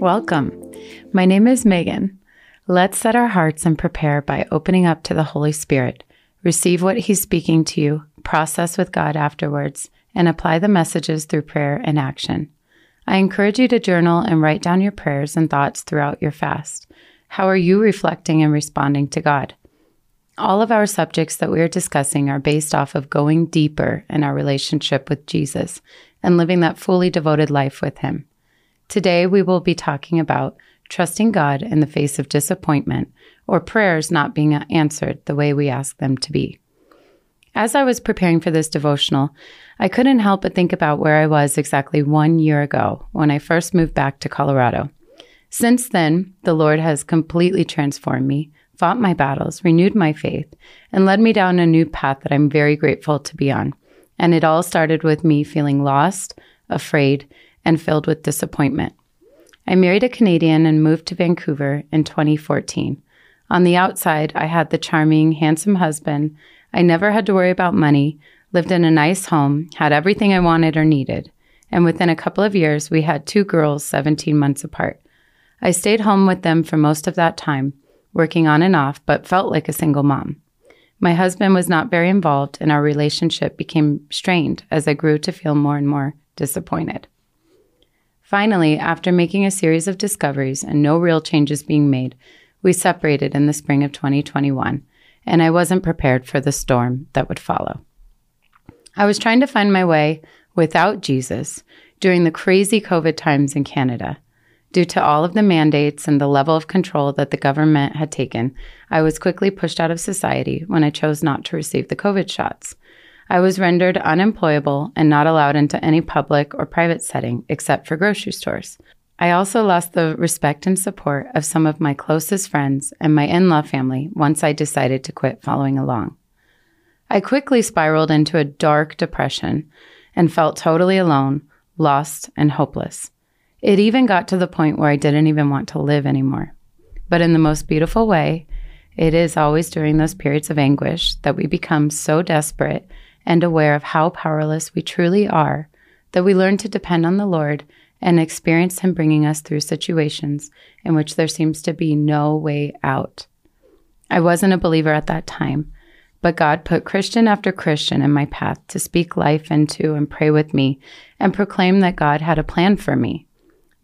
Welcome. My name is Megan. Let's set our hearts and prepare by opening up to the Holy Spirit. Receive what He's speaking to you, process with God afterwards, and apply the messages through prayer and action. I encourage you to journal and write down your prayers and thoughts throughout your fast. How are you reflecting and responding to God? All of our subjects that we are discussing are based off of going deeper in our relationship with Jesus and living that fully devoted life with Him. Today, we will be talking about trusting God in the face of disappointment or prayers not being answered the way we ask them to be. As I was preparing for this devotional, I couldn't help but think about where I was exactly one year ago when I first moved back to Colorado. Since then, the Lord has completely transformed me, fought my battles, renewed my faith, and led me down a new path that I'm very grateful to be on. And it all started with me feeling lost, afraid, and filled with disappointment. I married a Canadian and moved to Vancouver in 2014. On the outside, I had the charming, handsome husband. I never had to worry about money, lived in a nice home, had everything I wanted or needed. And within a couple of years, we had two girls 17 months apart. I stayed home with them for most of that time, working on and off, but felt like a single mom. My husband was not very involved, and our relationship became strained as I grew to feel more and more disappointed. Finally, after making a series of discoveries and no real changes being made, we separated in the spring of 2021, and I wasn't prepared for the storm that would follow. I was trying to find my way without Jesus during the crazy COVID times in Canada. Due to all of the mandates and the level of control that the government had taken, I was quickly pushed out of society when I chose not to receive the COVID shots. I was rendered unemployable and not allowed into any public or private setting except for grocery stores. I also lost the respect and support of some of my closest friends and my in law family once I decided to quit following along. I quickly spiraled into a dark depression and felt totally alone, lost, and hopeless. It even got to the point where I didn't even want to live anymore. But in the most beautiful way, it is always during those periods of anguish that we become so desperate and aware of how powerless we truly are, that we learn to depend on the Lord and experience Him bringing us through situations in which there seems to be no way out. I wasn't a believer at that time, but God put Christian after Christian in my path to speak life into and pray with me and proclaim that God had a plan for me.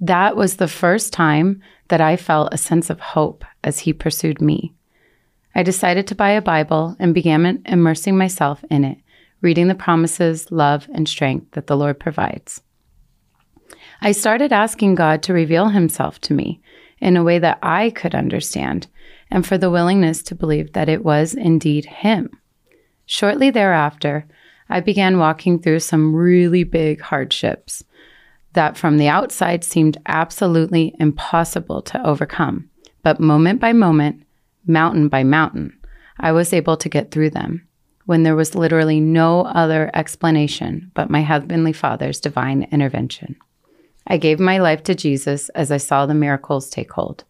That was the first time that I felt a sense of hope as He pursued me. I decided to buy a Bible and began immersing myself in it reading the promises, love, and strength that the Lord provides. I started asking God to reveal Himself to me in a way that I could understand and for the willingness to believe that it was indeed Him. Shortly thereafter, I began walking through some really big hardships that from the outside seemed absolutely impossible to overcome. But moment by moment, mountain by mountain, I was able to get through them when there was literally no other explanation but my Heavenly Father's divine intervention. I gave my life to Jesus as I saw the miracles take hold.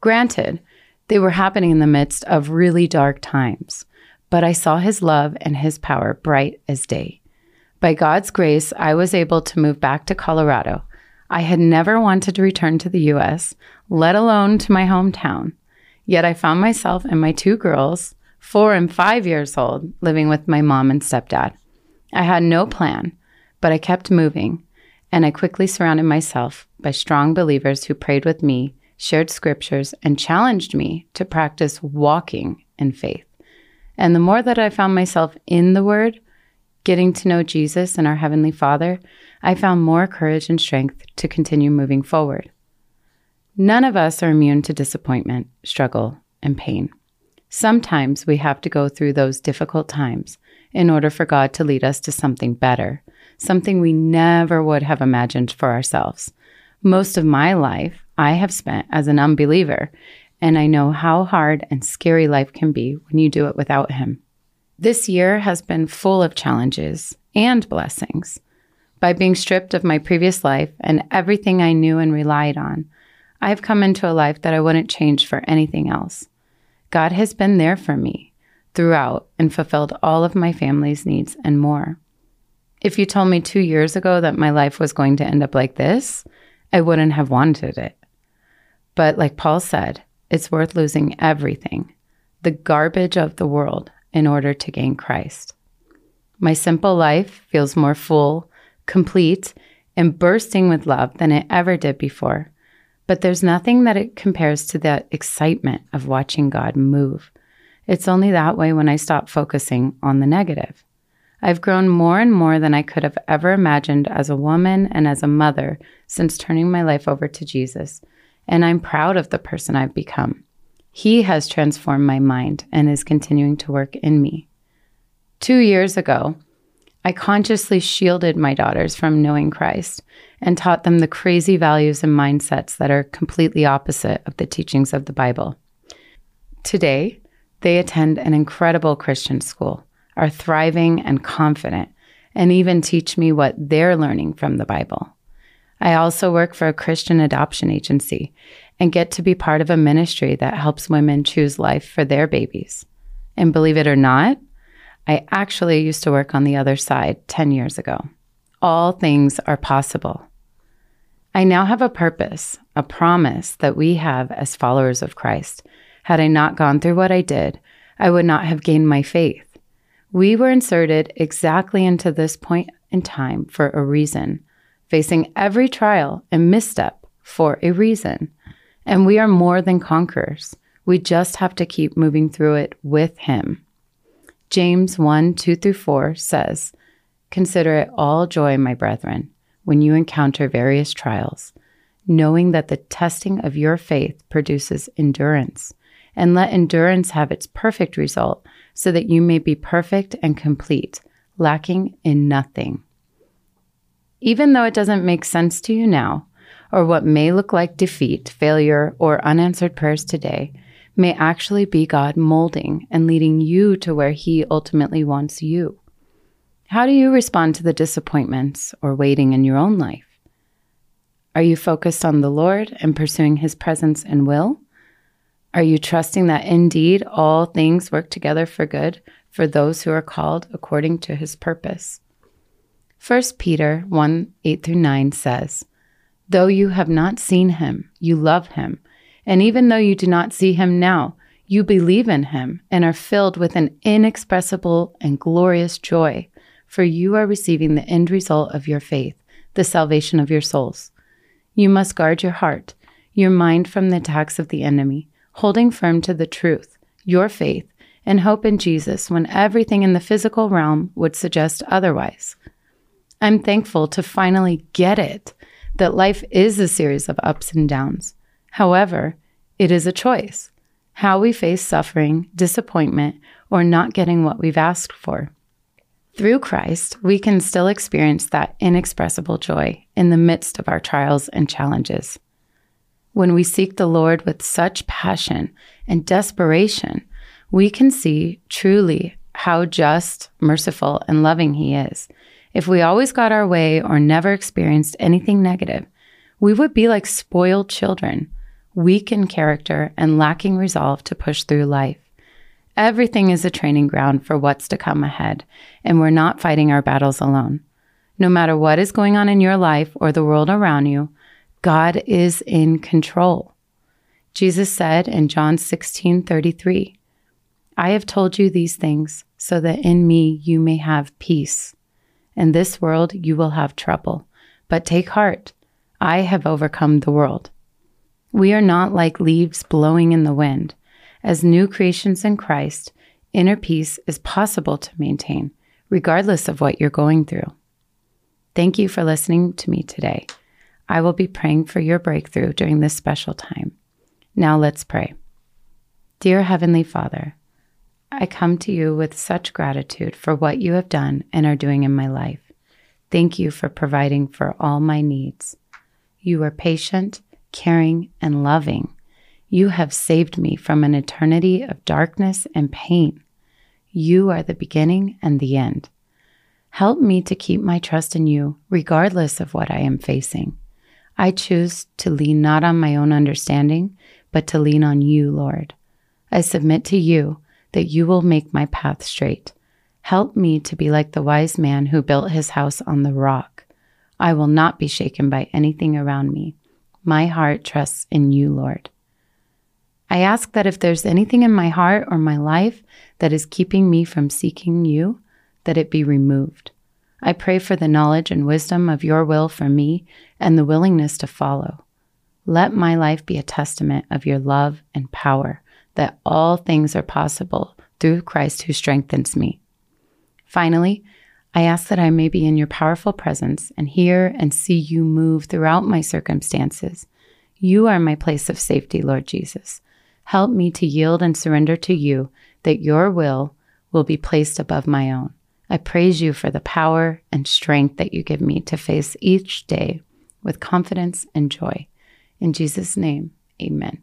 Granted, they were happening in the midst of really dark times, but I saw His love and His power bright as day. By God's grace, I was able to move back to Colorado. I had never wanted to return to the US, let alone to my hometown. Yet I found myself and my two girls four and five years old, living with my mom and stepdad. I had no plan, but I kept moving, and I quickly surrounded myself by strong believers who prayed with me, shared scriptures, and challenged me to practice walking in faith. And the more that I found myself in the Word, getting to know Jesus and our Heavenly Father, I found more courage and strength to continue moving forward. None of us are immune to disappointment, struggle, and pain. Sometimes we have to go through those difficult times in order for God to lead us to something better, something we never would have imagined for ourselves. Most of my life I have spent as an unbeliever, and I know how hard and scary life can be when you do it without Him. This year has been full of challenges and blessings. By being stripped of my previous life and everything I knew and relied on, I have come into a life that I wouldn't change for anything else. God has been there for me throughout and fulfilled all of my family's needs and more. If you told me two years ago that my life was going to end up like this, I wouldn't have wanted it. But like Paul said, it's worth losing everything, the garbage of the world, in order to gain Christ. My simple life feels more full, complete, and bursting with love than it ever did before. But there's nothing that it compares to the excitement of watching God move. It's only that way when I stop focusing on the negative. I've grown more and more than I could have ever imagined as a woman and as a mother since turning my life over to Jesus, and I'm proud of the person I've become. He has transformed my mind and is continuing to work in me. Two years ago, I consciously shielded my daughters from knowing Christ and taught them the crazy values and mindsets that are completely opposite of the teachings of the Bible. Today, they attend an incredible Christian school, are thriving and confident, and even teach me what they're learning from the Bible. I also work for a Christian adoption agency and get to be part of a ministry that helps women choose life for their babies. And believe it or not, I actually used to work on the other side 10 years ago. All things are possible. I now have a purpose, a promise that we have as followers of Christ. Had I not gone through what I did, I would not have gained my faith. We were inserted exactly into this point in time for a reason, facing every trial and misstep for a reason. And we are more than conquerors. We just have to keep moving through it with Him. James 1 2 through 4 says, Consider it all joy, my brethren, when you encounter various trials, knowing that the testing of your faith produces endurance. And let endurance have its perfect result, so that you may be perfect and complete, lacking in nothing. Even though it doesn't make sense to you now, or what may look like defeat, failure, or unanswered prayers today, may actually be God molding and leading you to where He ultimately wants you. How do you respond to the disappointments or waiting in your own life? Are you focused on the Lord and pursuing His presence and will? Are you trusting that indeed all things work together for good for those who are called according to His purpose? 1 Peter 1 8 through 9 says, Though you have not seen Him, you love Him and even though you do not see him now, you believe in him and are filled with an inexpressible and glorious joy, for you are receiving the end result of your faith, the salvation of your souls. You must guard your heart, your mind from the attacks of the enemy, holding firm to the truth, your faith, and hope in Jesus when everything in the physical realm would suggest otherwise. I'm thankful to finally get it that life is a series of ups and downs. However, it is a choice how we face suffering, disappointment, or not getting what we've asked for. Through Christ, we can still experience that inexpressible joy in the midst of our trials and challenges. When we seek the Lord with such passion and desperation, we can see truly how just, merciful, and loving He is. If we always got our way or never experienced anything negative, we would be like spoiled children weak in character, and lacking resolve to push through life. Everything is a training ground for what's to come ahead, and we're not fighting our battles alone. No matter what is going on in your life or the world around you, God is in control. Jesus said in John 16 33, I have told you these things so that in me you may have peace. In this world you will have trouble, but take heart. I have overcome the world. We are not like leaves blowing in the wind. As new creations in Christ, inner peace is possible to maintain, regardless of what you're going through. Thank you for listening to me today. I will be praying for your breakthrough during this special time. Now let's pray. Dear Heavenly Father, I come to you with such gratitude for what you have done and are doing in my life. Thank you for providing for all my needs. You are patient caring, and loving. You have saved me from an eternity of darkness and pain. You are the beginning and the end. Help me to keep my trust in you, regardless of what I am facing. I choose to lean not on my own understanding, but to lean on you, Lord. I submit to you that you will make my path straight. Help me to be like the wise man who built his house on the rock. I will not be shaken by anything around me. My heart trusts in you, Lord. I ask that if there's anything in my heart or my life that is keeping me from seeking you, that it be removed. I pray for the knowledge and wisdom of your will for me and the willingness to follow. Let my life be a testament of your love and power, that all things are possible through Christ who strengthens me. Finally, I ask that I may be in your powerful presence and hear and see you move throughout my circumstances. You are my place of safety, Lord Jesus. Help me to yield and surrender to you that your will will be placed above my own. I praise you for the power and strength that you give me to face each day with confidence and joy. In Jesus' name, amen.